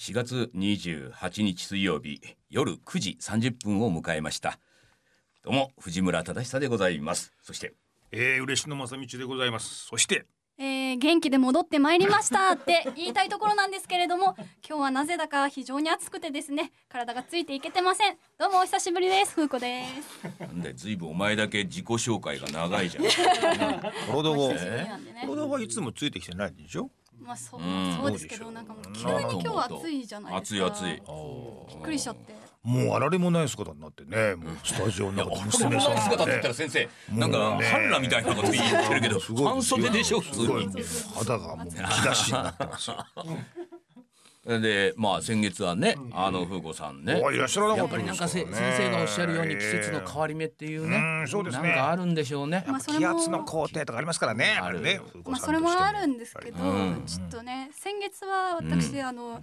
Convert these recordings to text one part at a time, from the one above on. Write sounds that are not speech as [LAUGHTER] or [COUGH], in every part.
4月28日水曜日夜9時30分を迎えました。どうも藤村忠久でございます。そしてえー、嬉野正道でございます。そしてえー、元気で戻ってまいりましたって言いたいところなんですけれども [LAUGHS] 今日はなぜだか非常に暑くてですね体がついていけてません。どうもお久しぶりです。風子です。なんでずいぶんお前だけ自己紹介が長いじゃん。[LAUGHS] [LAUGHS] 体がね。体がいつもついてきてないでしょ？まあそううんそうですけどなんかもう急に今日は暑いじゃないですか。暑い暑い。びっくりしちゃって。もうあられもない姿になってね。もうスタジオの中で娘さんが姿って言ったらね先生なんか半裸みたいなこと言ってるけどすごい半袖でしょ普通すごい。に肌がもうむき出しになってますよ [LAUGHS] でまあ先月はねあの風子さんね。おいらっしゃらなかやっぱりなんか先生がおっしゃるように季節の変わり目っていうねうんそうですね。なんかあるんでしょうね。まあそれも気圧の工程とかありますからねある。ね。まあそれもあるんですけど、うん。ちょっとね先月は私、あの、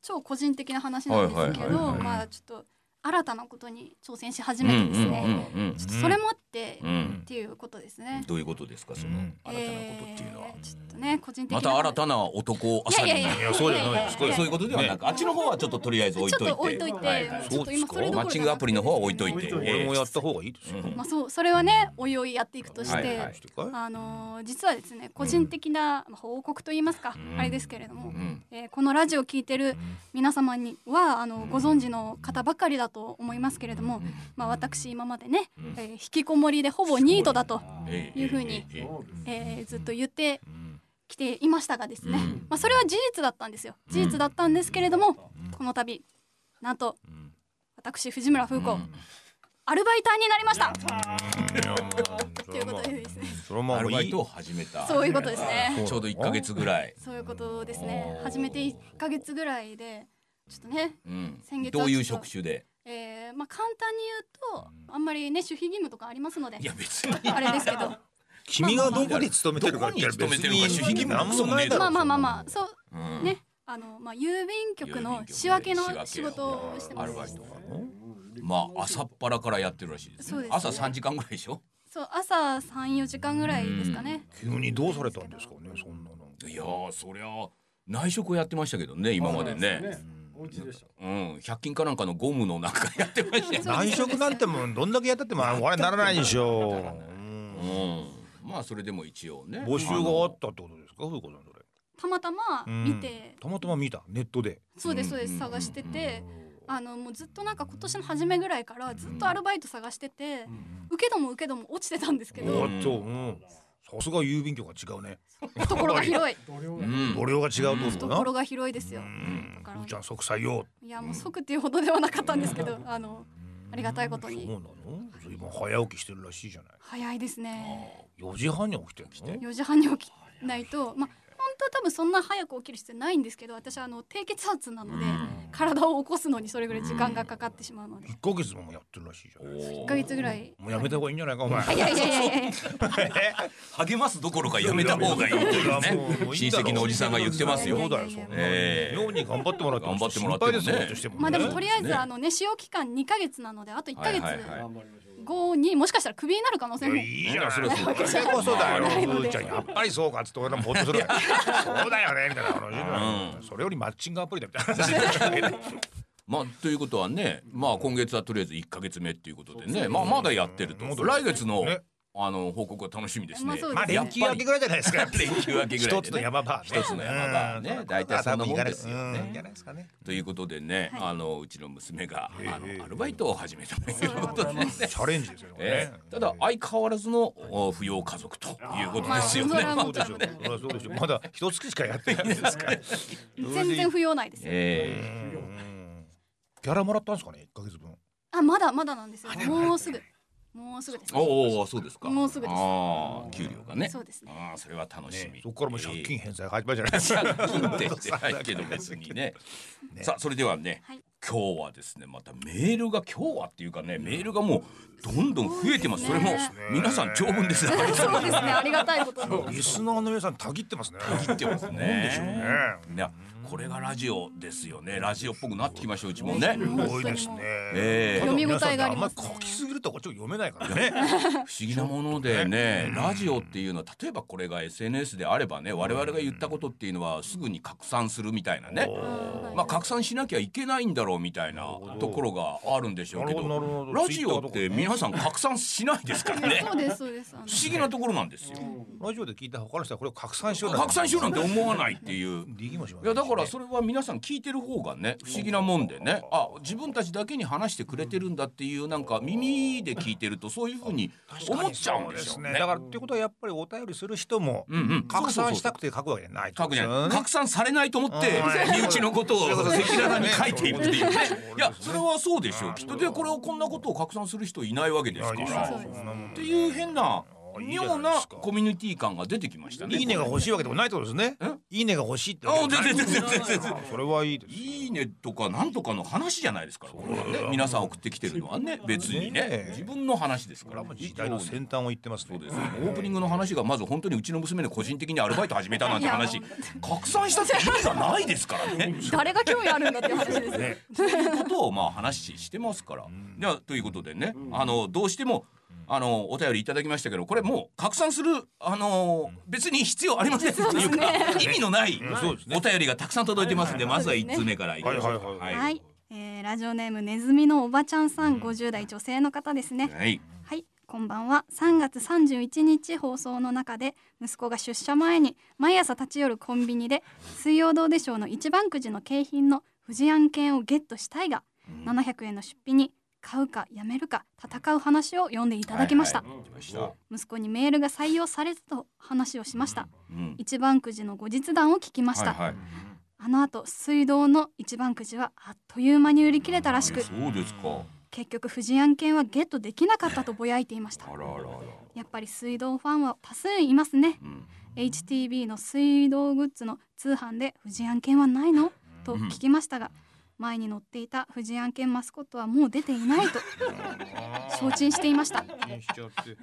超個人的な話なんですけどはい。まあちょっと新たなことに挑戦し始めてですね、ちょっとそれもあって、っていうことですね。どういうことですかその新たなことっていうのは、えーちょっとね個人的な。また新たな男を朝にいやいやそうじゃない。ですそうそういうことではなく、あっちの方はちょっととりあえず置いといて。ちょっと置いといて、はいはい。ちょっと今それマッチングアプリの方は置いといて、俺もやった方がいいですよ。まあそうそれはねおいおいやっていくとして、あのー実はですね個人的なまあ報告といいますか、うん。あれですけれども、んえーこのラジオを聞いてる皆様にはあのご存知の方ばかりだと思いますけれども、まあ私今までね、えー引きこもりでほぼニートだと、ええいうふうにえええーずっと言ってきていましたがですね、まあそれは事実だったんですよ。事実だったんですけれども、この度なんと、私藤村風子、アルバイターになりました。と [LAUGHS] ということでですね。それはまあいい。アルバイトを始めたそういうことですね。ちょうど1ヶ月ぐらい、そういうことですね。始めて1ヶ月ぐらいでちょっとねうん。先月はどういう職種で？えー、まあ簡単に言うとあんまりね守秘義務とかありますのでいや別に。あれですけど。[LAUGHS] 君がどこに勤めてるかって勤めてるか守秘義務なんもないだろまあまあまあまあそううん。ね。あのまあ郵便局の仕分けの仕事をしてます。アルバイトまあ朝っぱらからやってるらしいです,、そうです朝3時間ぐらいでしょ？そう朝34時間ぐらいですかね。急にどうされたんですかねそんなの。いやーそりゃ内職をやってましたけどね今までねお家でした。うん。100均かなんかのゴムのなんかやってましたよね。[LAUGHS] 内職なんてもうどんだけやったってもあれならないでしょう。んうん。まあそれでも一応ね。募集があったってことですか風子さんそれ。たまたま見て。たまたま見た。ネットで。そうですそうです。探してて。あのもうずっとなんか今年の初めぐらいからずっとアルバイト探してて受けども受けども落ちてたんですけど。おっとうんさすが郵便局が違うね。懐が広い。[LAUGHS] うん。度量が違うとだな懐が広いですよ。うちゃん即採用いやもう即っていうほどではなかったんですけどあのありがたいことに。そうなの随分早起きしてるらしいじゃない。早いですね。4時半に起きてるの？4時半に起きないとまあ本当は多分そんな早く起きる必要ないんですけど私はあの低血圧なので体を起こすのにそれぐらい時間がかかってしまうので。1ヶ月もやってるらしいじゃない1ヶ月ぐらい。もうやめた方がいいんじゃないかお前。いやいやいやいや。いや励ますどころかやめた方がいいというね。[LAUGHS] 親戚のおじさんが言ってますよ。そうだよそんなええ。妙に頑張ってもらって頑張ってもらってまあでもとりりあえずあのね使用期間2ヶ月なのであと1ヶ月後にもしかしたらクビになる可能性も。いいじゃんそれそれはそうそれこそだよふーちゃんやっぱりそうかっつって俺らもほっとする [LAUGHS] そうだよねみたいな。話それよりマッチングアプリだみたいな話まあということはねまあ今月はとりあえず1か月目っていうことでね。まあまだやってると。来月のねあの報告が楽しみですね。まあ連休明けぐらいじゃないですか。[LAUGHS] 連休明けぐらい一つの山場。一つの山場ね。大体そんなもんですよね。いいんじゃないですかねということでね、はいあのうちの娘が、ええあのアルバイトを始めたということでね。チャレンジですよえねえただ相変わらずのお扶養家族ということですよね。まだ一月しかやってないですから全然不要ないですギャラもらったんですかね一ヶ月分あまだまだなんですよもうすぐもうすぐですえおおそうですか。もうすぐですああ給料がね。そうですねああそれは楽しみ。ねそこからもう借金え返済始まるじゃないですかえ借金って [LAUGHS] してないけど別にね。[LAUGHS] ねさあそれではね、はい今日はですねまたメールが今日はっていうかねメールがもうどんどん増えてます。それも皆さん長文です。[LAUGHS] そうですねありがたいことにリスナーの皆さんたぎってますね切ってますね。でしょうねこれがラジオですよね。ラジオっぽくなってきましたうちもね。すごいですね。ええ。ただ読み応えがありますね。皆さんねあんまり書きすぎるるとこっちも読めないから [LAUGHS] ね。不思議なものでね、ラジオっていうのは例えばこれが SNS であればね我々が言ったことっていうのはすぐに拡散するみたいなね、まあ、拡散しなきゃいけないんだろうみたいなところがあるんでしょうけどラジオって皆さん拡散しないですからね。そうですそうです。あの不思議なところなんですよ。ラジオで聞いた他の人はこれを拡散しよう拡散しようなんて思わないっていう。できもしまいやだからそれは皆さん聞いてる方がね不思議なもんでね。あ自分たちだけに話してくれてるんだっていうなんか耳で聞いてるとそういうふうに思っちゃうんですよ。ね。だからっていうことはやっぱりお便りする人も拡散したくて書くわけじゃない。拡散されないと思ってうん身内のことを赤裸々に書いているっていうね。いやそれはそうでしょう。きっとでこれをこんなことを拡散する人いないわけですから。っていう変な妙なコミュニティ感が出てきましたね。いいねが欲しいわけでもないってことですねえ？いいねが欲しいってあ全然全然全然それはいいです。いいねとかなんとかの話じゃないですか皆さん送ってきてるのはね別にね自分の話ですから時代の先端を言ってますね。そうですオープニングの話がまず本当にうちの娘で個人的にアルバイト始めたなんて話拡散したって意味がないですからね。[LAUGHS] 誰が興味あるんだっていう話です。そういうことをまあ話してますから。じゃあということでね、あのどうしても。あのお便りいただきましたけどこれもう拡散するあの別に必要ありませんっていうか意味のないお便りがたくさん届いてますんでまずは一通目からいきましょうはいはいはいはい、えーラジオネームネズミのおばちゃんさん50代女性の方ですね。はい。はい。こんばんは。3月31日放送の中で息子が出社前に毎朝立ち寄るコンビニで水曜どうでしょうの一番くじの景品の富士案件をゲットしたいが700円の出費に買うかやめるか戦う話を読んでいただきました、はいはい。息子にメールが採用されたと話をしました。うん。一番くじの後日談を聞きました、はいはい。あの後水道の一番くじはあっという間に売り切れたらしくそうですか。結局富士案件はゲットできなかったとぼやいていました。あらあらあら。やっぱり水道ファンは多数いますね。うん。HTB の水道グッズの通販で富士案件はないの？と聞きましたが前に乗っていた富士案件マスコットはもう出ていないと [LAUGHS] 承知していました。しちゃって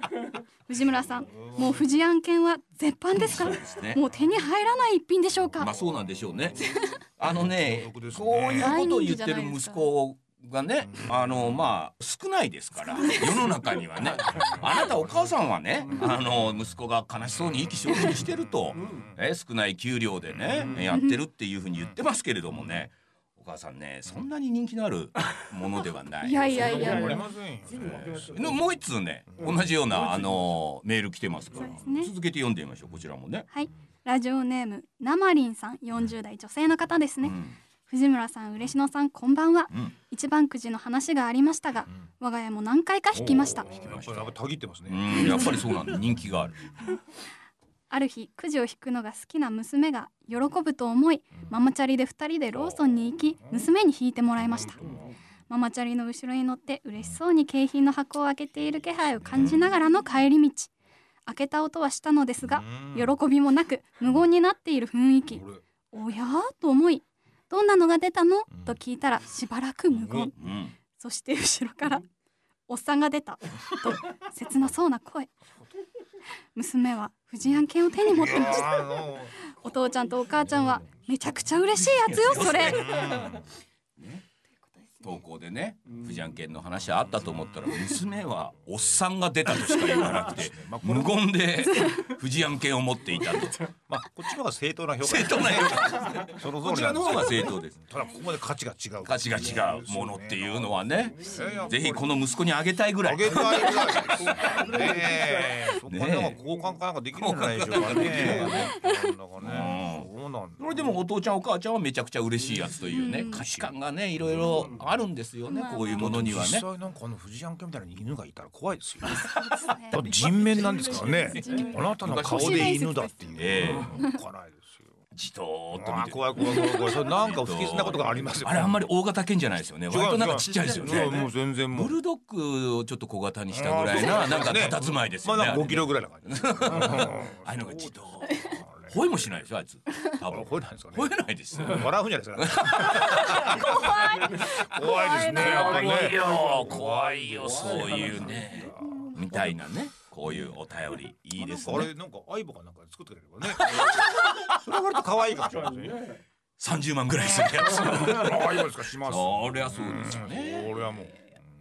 藤村さんもう富士案件は絶版ですかそうですね。もう手に入らない一品でしょうか、まあそうなんでしょうね。[LAUGHS] あのね孤独ですね。こういうことを言ってる息子がね、あのまあ少ないですから世の中にはね。[LAUGHS] あなたお母さんはね、あの息子が悲しそうに意気消費してると、え少ない給料でねやってるっていうふうに言ってますけれどもね。お母さんねそんなに人気のあるものではない。いやいやいや。ありませんよ。のもう一通ね同じようなあのメール来てますから。ね。続けて読んでみましょうこちらもね。はい。ラジオネームなまりんさん40代女性の方ですね、うん。藤村さん嬉野さんこんばんは、うん。一番くじの話がありましたが、我が家も何回か引きました。やっぱりなんかたぎってますうね。ん。やっぱりそうなんだ。人気がある。[LAUGHS] ある日くじを引くのが好きな娘が喜ぶと思いママチャリで2人でローソンに行き娘に引いてもらいました。ママチャリの後ろに乗って嬉しそうに景品の箱を開けている気配を感じながらの帰り道。開けた音はしたのですが喜びもなく無言になっている雰囲気。おやーと思いどんなのが出たの？と聞いたらしばらく無言。うん。そして後ろから「おっさんが出た」と切なそうな声娘は富士案件を手に持ってました。お父ちゃんとお母ちゃんはめちゃくちゃ嬉しいやつよそれ投稿でね富士案件の話あったと思ったら娘はおっさんが出たとしか言わなくて [LAUGHS] 無言で [LAUGHS] 富士案件を持っていたと。[LAUGHS] まあこっちの方が正当な評価。正当な評価。そのこちらの方が正当です。ただここまで価値が違う。価値が違うものっていうのはねはぜひこの息子にあげたいぐらい。あげたいぐらい。ねえ、そこなんか交換かなんかできるんじゃないでしょうかね。そうなん。だ。それでもお父ちゃんお母ちゃんはめちゃくちゃ嬉しいやつというね価値観がねいろいろあるんですよねこういうものにはね。実際なんかあの富士山家みたいな犬がいたら怖いですよ。ね。だって人面なんですからね。あなたの顔で犬だっていう。えいですよ。じとーっと見て。怖い怖い怖い怖い。それなんか不吉なことがありますよ。あれあんまり大型犬じゃないですよね。割となんかちっちゃいですよね。もう全然もう。ブルドッグをちょっと小型にしたぐらいななんかね佇まいですよね。あれね5キロぐらいな感じ。[LAUGHS] ああいうのがじと吠えもしないでしょあいつ。多分。吠えないですかね。吠えないですよ。笑うんじゃないですか。怖い。ですね。やっぱりね。よ。怖いよ。そういうね。みたいなね。こういうお便り。いいですね。あれなんか相棒かなんか作ってくれればね。[LAUGHS] それは割と可愛いかもしれないですね。30万ぐらいするやつ。相棒ですかします。そりゃそうですよね。これはもう。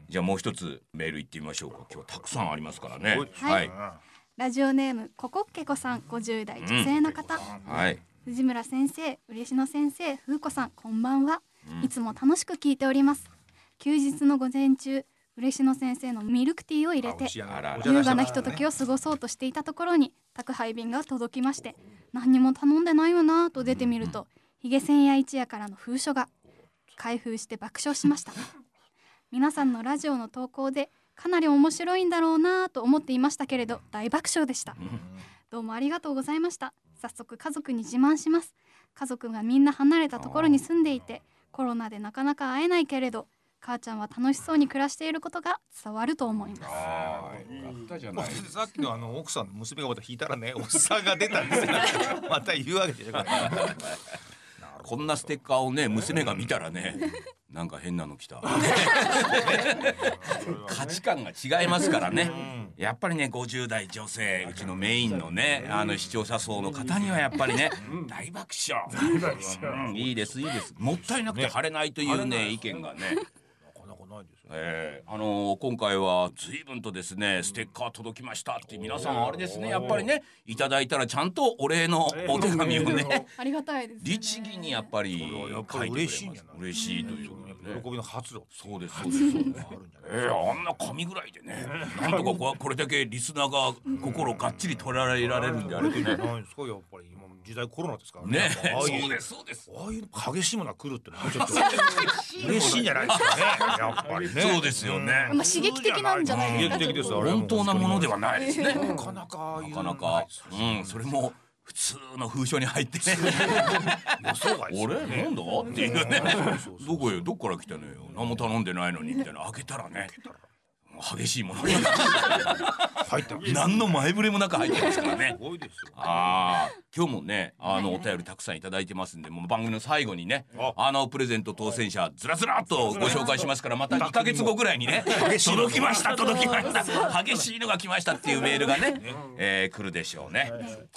じゃあもう一つメール行ってみましょうか。今日たくさんありますからね。ははい。いラジオネームココッケコさん50代女性の方、はい。藤村先生嬉野先生風子さんこんばんは、いつも楽しく聞いております。休日の午前中嬉野先生のミルクティーを入れて優雅なひとときを過ごそうとしていたところに宅配便が届きまして何にも頼んでないよなぁと出てみるとヒゲ千夜一夜からの封書が開封して爆笑しました。皆さんのラジオの投稿でかなり面白いんだろうなぁと思っていましたけれど大爆笑でした。どうもありがとうございました。早速家族に自慢します。家族がみんな離れたところに住んでいてコロナでなかなか会えないけれど母ちゃんは楽しそうに暮らしていることが伝わると思います。あーよかったじゃもない。うさっきのあの奥さんの娘がまた引いたらねおっさんが出たんですよ。[LAUGHS] また言うわけでしょこんなステッカーをね娘が見たらねなんか変なの来た。価値観が違いますからね。やっぱりね50代女性うちのメインのねあの視聴者層の方にはやっぱりね大爆笑。うんいいですいいです。もったいなくて晴れないというね。意見がねないですよえーあのー今回は随分とですねステッカー届きましたって皆さんあれですねやっぱりねいただいたらちゃんとお礼のお手紙をねありがたいです、ね、律儀にやっぱり書いてくれます。嬉しいというね喜びの発露。そうですそうです。そうですえー、あんな紙ぐらいでねなんとかここれだけリスナーが心をがっちり捉えられるんであればね。なんですかやっぱり今時代コロナですからね。ああいうそうですそうです。ああいう激しいものが来るってのはちょっと [LAUGHS] 嬉しいんじゃないですかね。やっぱりね。そうですよね。まあ刺激的なんじゃないですか刺激的です本当なものではないですね。なかなかなかなか。うん。それも普通の封書に入ってね。俺ね。なんだ？っていうね。どこへ？どっから来たのよ。何も頼んでないのにみたいな。開けたらね激しいものが入ってます。何の前触れもなく入ってますからね。すごいですよ。ああ今日もねあのお便りたくさんいただいてますんでもう番組の最後にねあ。あのプレゼント当選者ずらずらっとご紹介しますからまた2ヶ月後ぐらいにね届きました届きました。激しいのが来ましたっていうメールがね、えー来るでしょうね。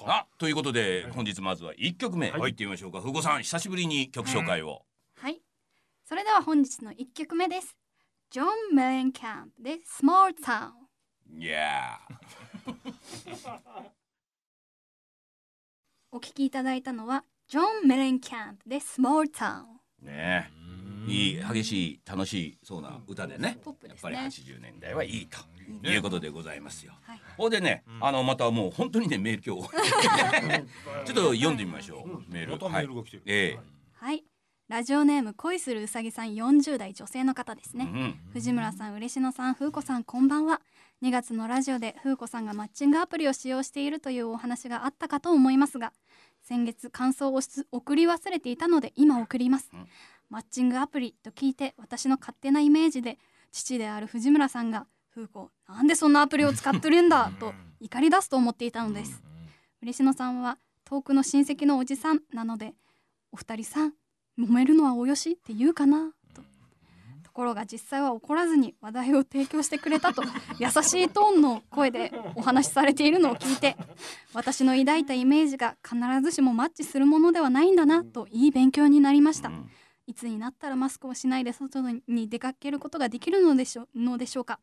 あということで本日まずは1曲目。い。ってみましょうか。ふごさん久しぶりに曲紹介を。はい。それでは本日の一曲目ですジョン・メレンキャンプで Small Town いやお聴きいただいたのはジョン・メレンキャンプで Small Town ーね。いい激しい楽しいそうな歌でね。ポップですね。やっぱり80年代はいいということでございますよ。はい。ほんでね、あのまたもう本当にねメール今日ちょっと読んでみましょう、メール。またメールが来てる。はい。え。はいラジオネーム恋するうさぎさん40代女性の方ですね、えうん。藤村さん嬉野さん風子さんこんばんは。2月のラジオで風子さんがマッチングアプリを使用しているというお話があったかと思いますが先月感想をし送り忘れていたので今送ります、ん。マッチングアプリと聞いて私の勝手なイメージで父である藤村さんが風子なんでそんなアプリを使ってるんだと怒り出すと思っていたのです。嬉野さんは遠くの親戚のおじさんなのでお二人さん揉めるのはおよしって言うかな？と。ところが実際は怒らずに話題を提供してくれたと [LAUGHS] 優しいトーンの声でお話しされているのを聞いて私の抱いたイメージが必ずしもマッチするものではないんだなといい勉強になりました。うん。いつになったらマスクをしないで外に出かけることができるのでしょのでしょうか？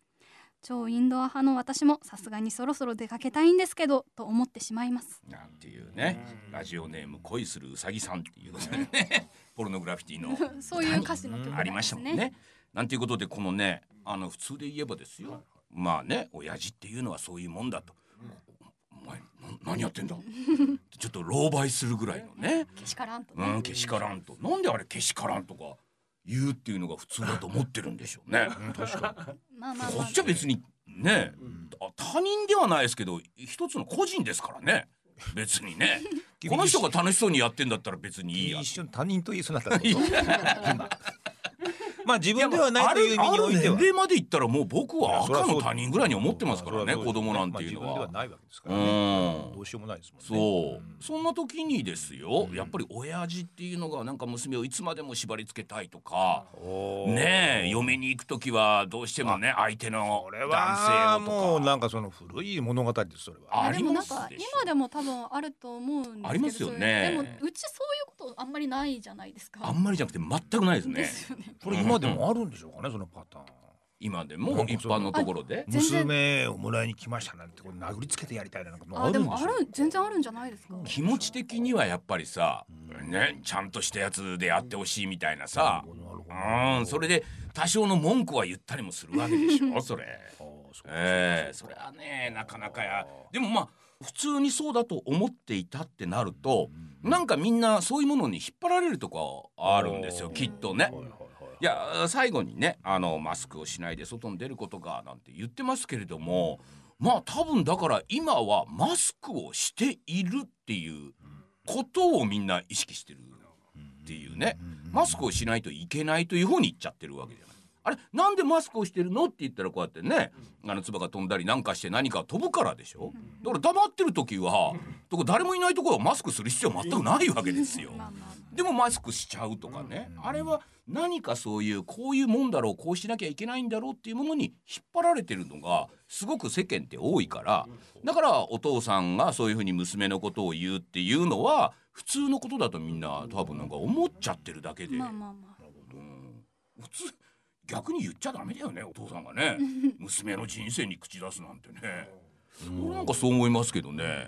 超インドア派の私もさすがにそろそろ出かけたいんですけどと思ってしまいます。なんていうね、ラジオネーム恋するうさぎさんっていうねポルノグラフィティの [LAUGHS] そういう歌詞の曲ありましたもんね。なんていうことでこのねあの普通で言えばですよ。まあね親父っていうのはそういうもんだと。お前な何やってんだ？[LAUGHS] ちょっと狼狽するぐらいのね。けしからんとね、うんけしからんと。なんであれけしからんとか言うっていうのが普通だと思ってるんでしょうね。確か [LAUGHS] まあまあこまあ。っちは別にね、あ他人ではないですけど一つの個人ですからね別にね。[LAUGHS] この人が楽しそうにやってんだったら別にいいや。に一瞬他人と言いそうになったってことまあ自分ではないという意味においては。ある年齢までいったらもう僕は赤の他人ぐらいに思ってますからね子供なんていうのまあ自分ではは。ないわけですかうらね。ん。どうしようもないですもんね。そう、そんな時にですよ、やっぱり親父っていうのがなんか娘をいつまでも縛り付けたいとかねえ嫁に行く時はどうしてもね相手の男は性をとか。もうなんかその古い物語ですそれは。ありでもなんかますでしょ今でも多分あると思うんですけどありますよね。でもうちそういうことあんまりないじゃないですか。あんまりじゃなくて全くないですね。ですよね。これ今でもあるんでしょうかねそのパターン。今でも一般のところで。娘をもらいに来ましたなんてこれ殴りつけてやりたいななんかもあでもあある全然あるんじゃないですか？気持ち的にはやっぱりさ、ね、ちゃんとしたやつでやってほしいみたいなさ、うん、それで多少の文句は言ったりもするわけでしょ [LAUGHS] それ。ええそれはねなかなかや。でもまあ普通にそうだと思っていたってなると、なんかみんなそういうものに引っ張られるとこあるんですよきっとね。いや最後にねあのマスクをしないで外に出ることがなんて言ってますけれどもまあ多分だから今はマスクをしているっていうことをみんな意識してるっていうね。マスクをしないといけないという方に言っちゃってるわけじゃ。あれなんでマスクをしてるの？って言ったらこうやってねあの唾が飛んだりなんかして何か飛ぶからでしょ？だから黙ってる時はとか誰もいないところはマスクする必要は全くないわけですよ。でもマスクしちゃうとかね、あれは何かそういうこういうもんだろうこうしなきゃいけないんだろうっていうものに引っ張られてるのがすごく世間って多いから。だからお父さんがそういうふうに娘のことを言うっていうのは普通のことだとみんな多分なんか思っちゃってるだけで、普通逆に言っちゃダメだよねお父さんがね。娘の人生に口出すなんてね、俺なんかそう思いますけどね。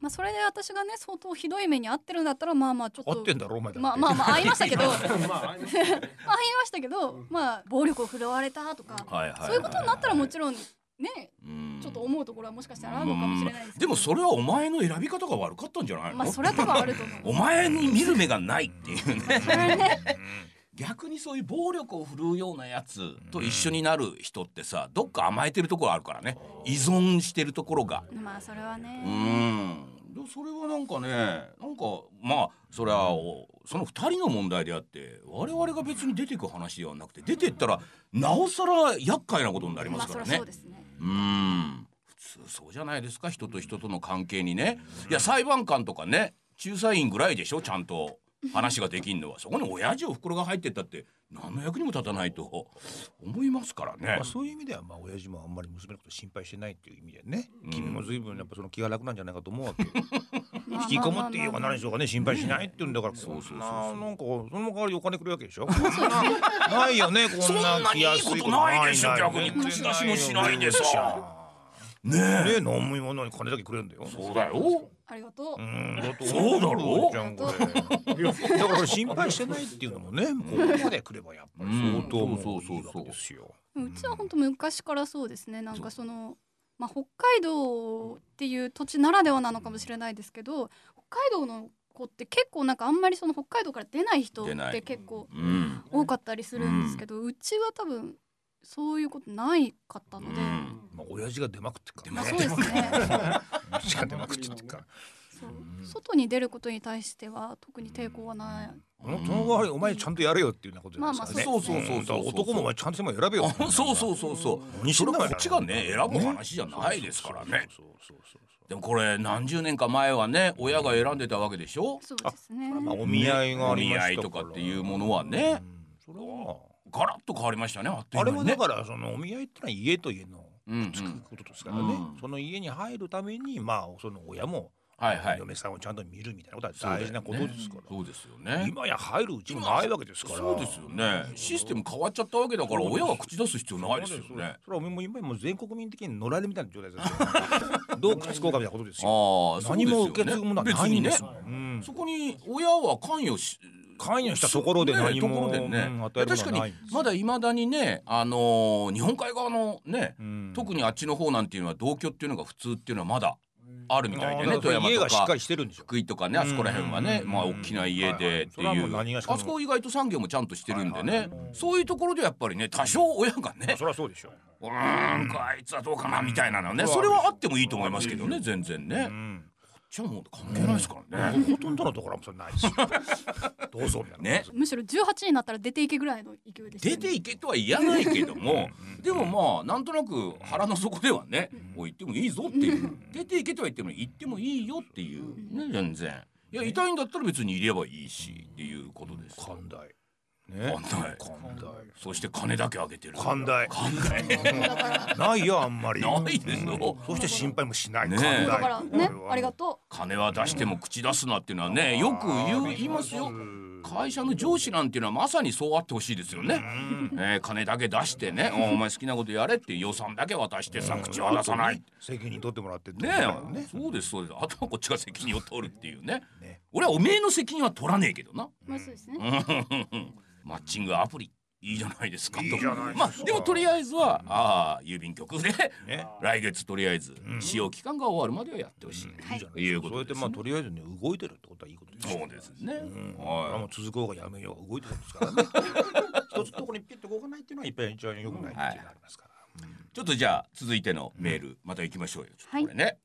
まあそれで私がね相当ひどい目に遭ってるんだったらまあまあちょっと合ってんだろお前だって。まあまあ [LAUGHS] まあ会いましたけど。まあ会いまあましたけどまあ暴力を振るわれたとかそういうことになったらもちろんねうん。ちょっと思うところはもしかしたらあるのかもしれないででもそれはお前の選び方が悪かったんじゃないの、まあそれは多分あると思う。[LAUGHS] お前に見る目がないっていうね [LAUGHS] 逆にそういう暴力を振るうようなやつと一緒になる人ってさどっか甘えてるところあるからね。依存してるところが。まあそれはうねん。でそれはなんかねなんかまあそれはおその二人の問題であって我々が別に出てく話ではなくて出てったらなおさら厄介なことになりますからね。そうですね。うん。普通そうじゃないですか。人と人との関係にね。いや裁判官とかね仲裁員ぐらいでしょちゃんと話ができんのはそこに親父おふくろが入ってったって何の役にも立たないと思いますからね。まあ、。そういう意味ではまあ親父もあんまり娘のこと心配してないっていう意味でね、うん。君も随分やっぱその気が楽なんじゃないかと思うわけ [LAUGHS] まあ引きこもっていようが何しようがね心配しないって言うんだから、そうそうそうななんかその代わりお金くれるわけでしょ。なないよねこそんんななにいいことないでしょ逆に口出しもしないでさねねえ飲み物に金だけくれるんだよそうだよ。ありがとう。うん。だそうだろ？じゃんこれ。だからこれ心配してないっていうのもねここまで来ればやっぱり相当もううんそうそうそうですようちは本当昔からそうですね。なんかそのまあ北海道っていう土地ならではなのかもしれないですけど北海道の子って結構なんかあんまりその北海道から出ない人っ出ない。て結構うん。多かったりするんですけど、うちは多分そういうことないかったので、うんまあ親父が出まくってっからまあそうですね親父が出まくってっからそう外に出ることに対しては特に抵抗はないその代わりお前ちゃんとやれよっていうなことじゃないですかね。まあまあそうそうそうそう男もお前ちゃんとしても選べよ。あそうそうそうそう。何してんだそれこっちがね選ぶ話じゃないですからね。そうそうそうそうでもこれ何十年か前はね親が選んでたわけでしょ。そうですねまあお見合いがありましたから。お見合いとかっていうものはねうん。それはガラッと変わりましたねあっといあれう間にね。もだからそのお見合いってのは家と家のうんうん。つくことですからね、うん。その家に入るためにまあその親もはいはい。嫁さんをちゃんと見るみたいなことは大事なことですから、そうですよね。今や入るうちもないわけですから。そうですよね。システム変わっちゃったわけだから親が口出す必要ないですよね。それはもう今もう全国民的に乗られるみたいな状態ですよ。[LAUGHS] どう口つこうかみたいなことですよ。ああ、何も受け継ぐものはないんですもん、うん。そこに親は関与し関与したところで何もねところでね。うん確かにまだいまだにね、あのー日本海側のね、うん。特にあっちの方なんていうのは同居っていうのが普通っていうのはまだあるみたいでね富山とか家がしっかりしてるんでしょ。福井とかねあそこら辺はねうん。まあ大きな家でってはいうあそこ意外と産業もちゃんとしてるんでね。そういうところでやっぱりね多少親がねそりゃそうでしょう。ーんあいつはどうかなみたいなのね。うん。それはあってもいいと思いますけどね全然うねんじゃあもう関係ないですからね。ほとんどのところはそれないですよ。[LAUGHS] どうぞみたいな。ね。むしろ18になったら出ていけぐらいの勢いですよね。出ていけとは言わないけどもでもまあなんとなく腹の底ではねもう言ってもいいぞっていう。出ていけとは言っても言ってもいいよっていうね全然。いや痛いんだったら別にいればいいしっていうことです。寛大ね。寛大寛大そして金だけあげてる。寛大寛大ないよあんまり。ないですよそして心配もしない。ね寛大だからねありがと金は出しても口出すなっていうのはねよく言う言いますよ。会社の上司なんていうのはまさにそうあってほしいですよね、えー、金だけ出してねお前好きなことやれって予算だけ渡してさ口は出さない。責任取ってもらってね。ねそうですそうです。あとはこっちが責任を取るっていうね。俺はおめえの責任は取らねえけどな。まあそうですねマッチングアプリ。いいじゃないですか。いいじゃないまあでもとりあえずは、ああ郵便局で、来月とりあえず、使用期間が終わるまではやってほしい、はい。ということです、そうやってまあとりあえずね動いてるってことはいいことですそうですね、うん。はい。もう続こうがやめようが動いてるんですからね。[LAUGHS] 一つのところにピッと動かないっていうのは一番一番良くないっていうのがありますから、ちょっとじゃあ続いてのメール、また行きましょうよ。ちょっとこれね、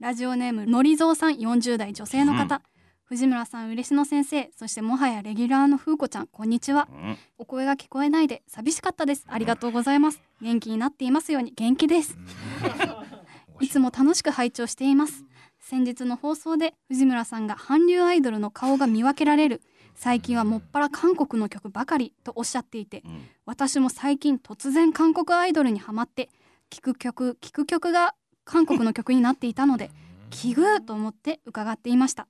ラジオネームのりぞうさん40代女性の方、藤村さん嬉野先生そしてもはやレギュラーの風子ちゃんこんにちは。うん。お声が聞こえないで寂しかったです。ありがとうございます。元気になっていますように元気です。[LAUGHS] い。つも楽しく拝聴しています。先日の放送で藤村さんが韓流アイドルの顔が見分けられる。最近はもっぱら韓国の曲ばかりとおっしゃっていてうん。私も最近突然韓国アイドルにハマって聴く曲聴く曲が韓国の曲になっていたので奇遇と思って伺っていました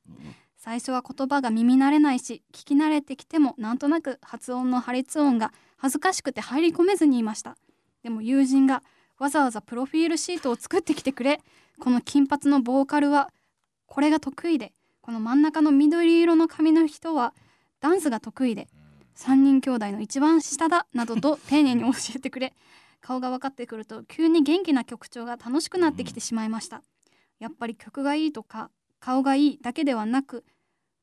最初は言葉が耳慣れないし聞き慣れてきてもなんとなく発音の破裂音が恥ずかしくて入り込めずにいました。でも友人がわざわざプロフィールシートを作ってきてくれ。この金髪のボーカルはこれが得意で。この真ん中の緑色の髪の人はダンスが得意で。3人兄弟の一番下だなどと丁寧に教えてくれ。顔が分かってくると急に元気な曲調が楽しくなってきてしまいました。やっぱり曲がいいとか顔がいいだけではなく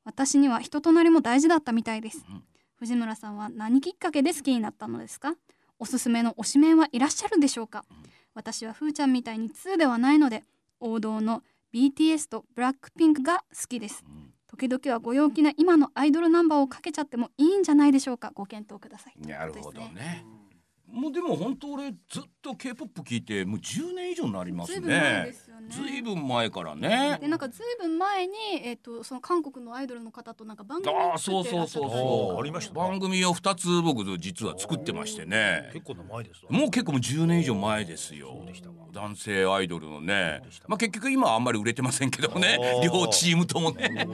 私には人となりも大事だったみたいです。うん藤村さんは何きっかけで好きになったのですか？おすすめの推しメンはいらっしゃるでしょうか？私はふーちゃんみたいに2ではないので王道の BTS とブラックピンクが好きです。時々はご陽気な今のアイドルナンバーをかけちゃってもいいんじゃないでしょうか？ご検討ください。なるほどねもうでも本当俺ずっと K-POP 聞いてもう10年以上になりますね。ずいぶん前からね。でなんかずいぶん前にえっ、とその韓国のアイドルの方となんか番組あそうそうそうってらっしゃったそうあありましたね番組を2つ僕実は作ってましてね。結構な前ですわ。もう結構もう10年以上前ですよ。男性アイドルのね。まあ結局今はあんまり売れてませんけどね。両チームともね。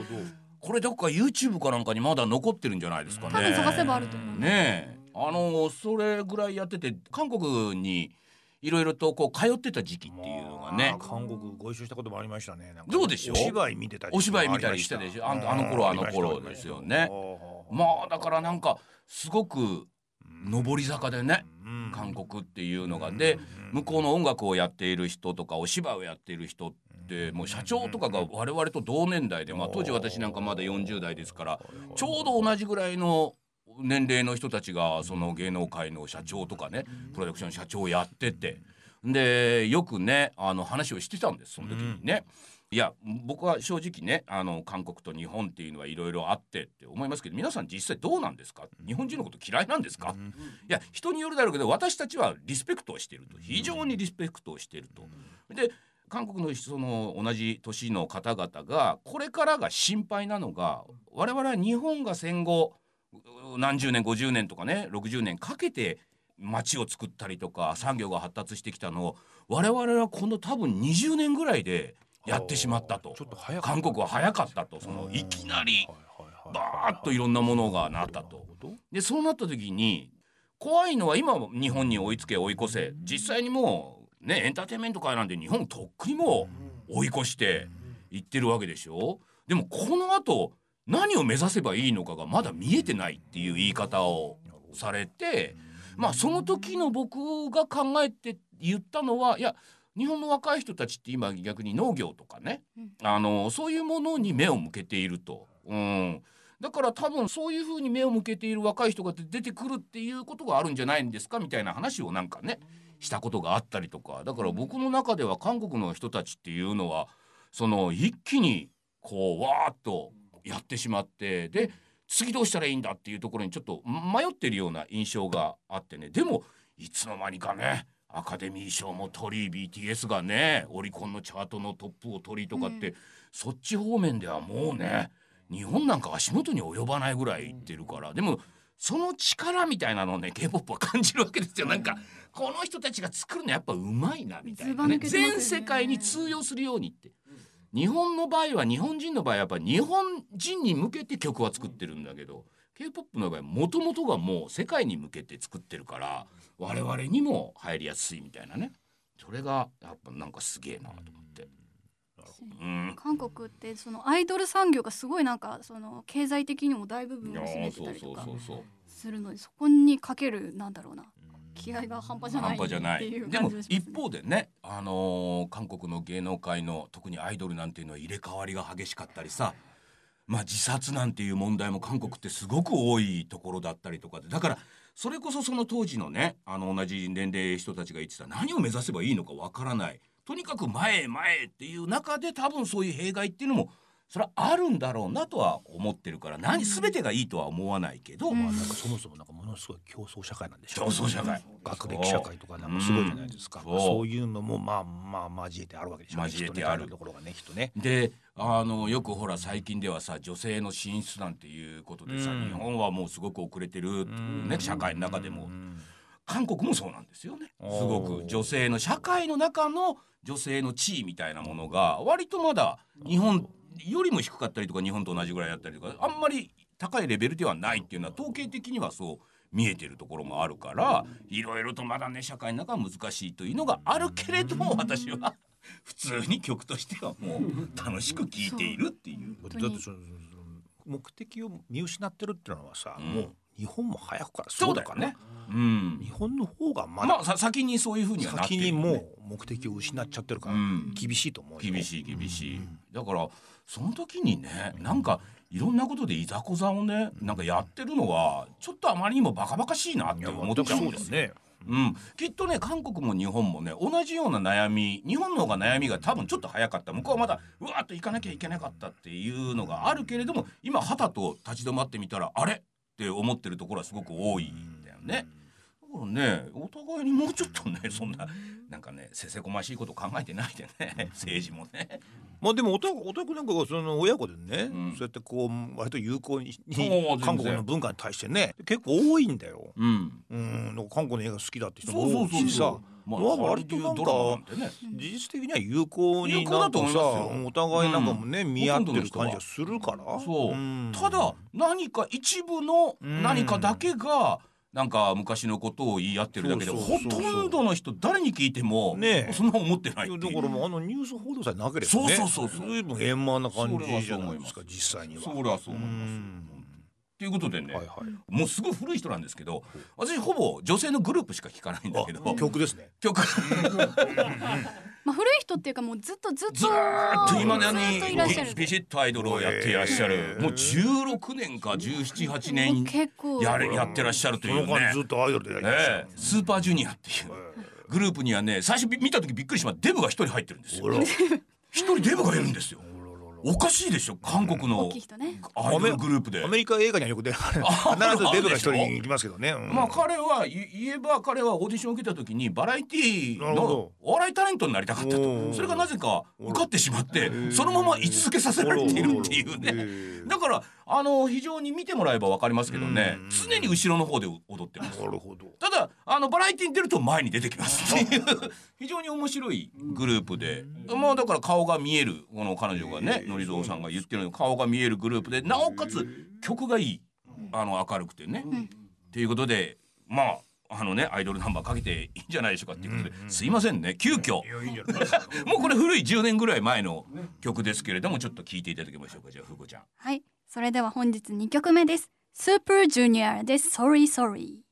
これどっか YouTube かなんかにまだ残ってるんじゃないですかね。多分探せばあると思うねえあのそれぐらいやってて韓国にいろいろとこう通ってた時期っていうのがね。まあ韓国ご一緒したこともありましたね。どうでしょ？うお芝居見てたりお芝居見たりしたでしょ？あのあの頃あの頃ですよね。まあだからなんかすごく上り坂でね韓国っていうのが。で向こうの音楽をやっている人とかお芝居をやっている人ってもう社長とかが我々と同年代で、まあ、当時私なんかまだ40代ですからちょうど同じぐらいの年齢の人たちがその芸能界の社長とかねプロダクション社長をやってて。でよくねあの話をしてたんですその時にね。いや僕は正直ねあの韓国と日本っていうのはいろいろあってって思いますけど皆さん実際どうなんですか？日本人のこと嫌いなんですか、いや人によるだろうけど私たちはリスペクトをしていると。非常にリスペクトをしていると。で韓国のその同じ年の方々がこれからが心配なのが我々は日本が戦後う何十年50年とかね60年かけて街を作ったりとか産業が発達してきたのを我々はこの多分20年ぐらいでやってしまったと。ちょっと早かった韓国は早かったと。そのいきなりバーッといろんなものがなったと。でそうなった時に怖いのは今日本に追いつけ追い越せ。実際にもうねエンターテインメント界なんて日本とっくにもう追い越していってるわけでしょ。でもこの後何を目指せばいいのかがまだ見えてないっていう言い方をされてまあその時の僕が考えて言ったのはいや日本の若い人たちって今逆に農業とかね、うん。あのそういうものに目を向けていると。うん。だから多分そういうふうに目を向けている若い人が出てくるっていうことがあるんじゃないんですかみたいな話をなんかねしたことがあったりとか。だから僕の中では韓国の人たちっていうのはその一気にこうわーっとやってしまってで次どうしたらいいんだっていうところにちょっと迷ってるような印象があってね。でもいつの間にかねアカデミー賞も取り BTS がねオリコンのチャートのトップを取りとかって、うん。そっち方面ではもうね日本なんか足元に及ばないぐらいいってるから。でもその力みたいなのをね K-POP は感じるわけですよ。なんかこの人たちが作るのやっぱうまいなみたいな、ね。全世界に通用するようにって日本の場合は日本人の場合はやっぱ日本人に向けて曲は作ってるんだけど K-POP の場合もともとがもう世界に向けて作ってるから我々にも入りやすいみたいなね。それがやっぱなんかすげえなと思って。うん。韓国ってそのアイドル産業がすごいなんかその経済的にも大部分を占めてたりとかするのでそこにかけるなんだろうな気合が半端じゃない半端じゃない。っていうでも一方でね、あのー韓国の芸能界の特にアイドルなんていうのは入れ替わりが激しかったりさまあ自殺なんていう問題も韓国ってすごく多いところだったりとかでだからそれこそその当時のねあの同じ年齢人たちが言ってた何を目指せばいいのかわからない。とにかく前へ前へっていう中で多分そういう弊害っていうのもそれはあるんだろうなとは思ってるから何全てがいいとは思わないけど、まあなんかそもそもなんかものすごい競争社会なんでしょ競争社会。学歴社会とかなんかすごいじゃないですか、う。んまあそういうのもまあまあ交えてあるわけでしょうね。交えてある。ところがねきっとね。であのよくほら最近ではさ女性の進出なんていうことでさ、うん。日本はもうすごく遅れてるっていうね、うん。社会の中でも、うん。韓国もそうなんですよね。すごく女性の社会の中の女性の地位みたいなものが割とまだ日本よりも低かったりとか日本と同じぐらいだったりとかあんまり高いレベルではないっていうのは統計的にはそう見えてるところもあるからいろいろとまだね社会の中は難しいというのがあるけれども私は普通に曲としてはもう楽しく聴いているっていう。だってそのその目的を見失ってるっていうのはさ、うんもう日本も早くからそうだよね。うん。日本の方がまだまあさ先にそういうふうにはなってるよね。先にもう目的を失っちゃってるからうん。厳しいと思うよ。厳しい厳しい、だからその時にねなんかいろんなことでいざこざをねなんかやってるのはちょっとあまりにもバカバカしいなって思っちゃうんですよ。ね。うん、きっとね韓国も日本もね同じような悩み日本の方が悩みが多分ちょっと早かった。向こうはまだうわーっと行かなきゃいけなかったっていうのがあるけれども今はたと立ち止まってみたらあれ？って思ってるところはすごく多いんだよね。だからねお互いにもうちょっとねそんななんかねせせこましいこと考えてないでね政治もね。まあでもおたおたくなんかがその親子でね、うん。そうやってこう割と有効に韓国の文化に対してね結構多いんだよ。うん。うん、韓国の映画好きだって人そうそうそうも多いしさまあ、まあ割となんか事実的には有効になんかさ思いますよ。お互いなんかもね、うん。見合ってる感じがするから。そう、ん。ただ何か一部の何かだけがなんか昔のことを言い合ってるだけでほそうそうそうそう。とんどの人誰に聞いても、ねえ。そんな思ってないだからもうあのニュース報道さえなければね。そうそうそうそう。随分円満な感じじゃないでそう思います。すか実際には。それはそう思います。うんということでね、はいはい。もうすごい古い人なんですけど私ほぼ女性のグループしか聞かないんだけどあ曲ですね。曲。[LAUGHS] まあ古い人っていうかもうずっとずっとずーっと今なずにビビシッとアイドルをやっていらっしゃる。もう16年か1718年結構。やれやってらっしゃるというね。ずっとアイドルでやりました。ええ。スーパージュニアっていうグループにはね最初見た時びっくりしましたデブが一人入ってるんですよ。一人デブがいるんですよおかしいでしょ韓国のアイドルグループで。アメリカ映画にはよく出る。必ずデブが一人いますけどね。うん。まあ彼はい言えば彼はオーディションを受けた時にバラエティーのお笑いタレントになりたかったと。それがなぜか受かってしまってそのまま居続けさせられているっていうへねー。[LAUGHS] だからあの非常に見てもらえば分かりますけどね。うん。常に後ろの方で踊ってます。なるほど。ただあのバラエティに出ると前に出てきますっていう。[LAUGHS] 非常に面白いグループで。まあだから顔が見えるこの彼女がね。のりぞうさんが言ってるよ。うに顔が見えるグループでなおかつ曲がいい。あの明るくてね。っていうことでまああのねアイドルナンバーかけていいんじゃないでしょうかっていうことですいませんね。急遽。[LAUGHS] もうこれ古い10年ぐらい前の曲ですけれどもちょっと聞いていただきましょうか。じゃあふうこちゃん。はい。それでは本日2曲目です。スーパージュニアです。Sorry Sorry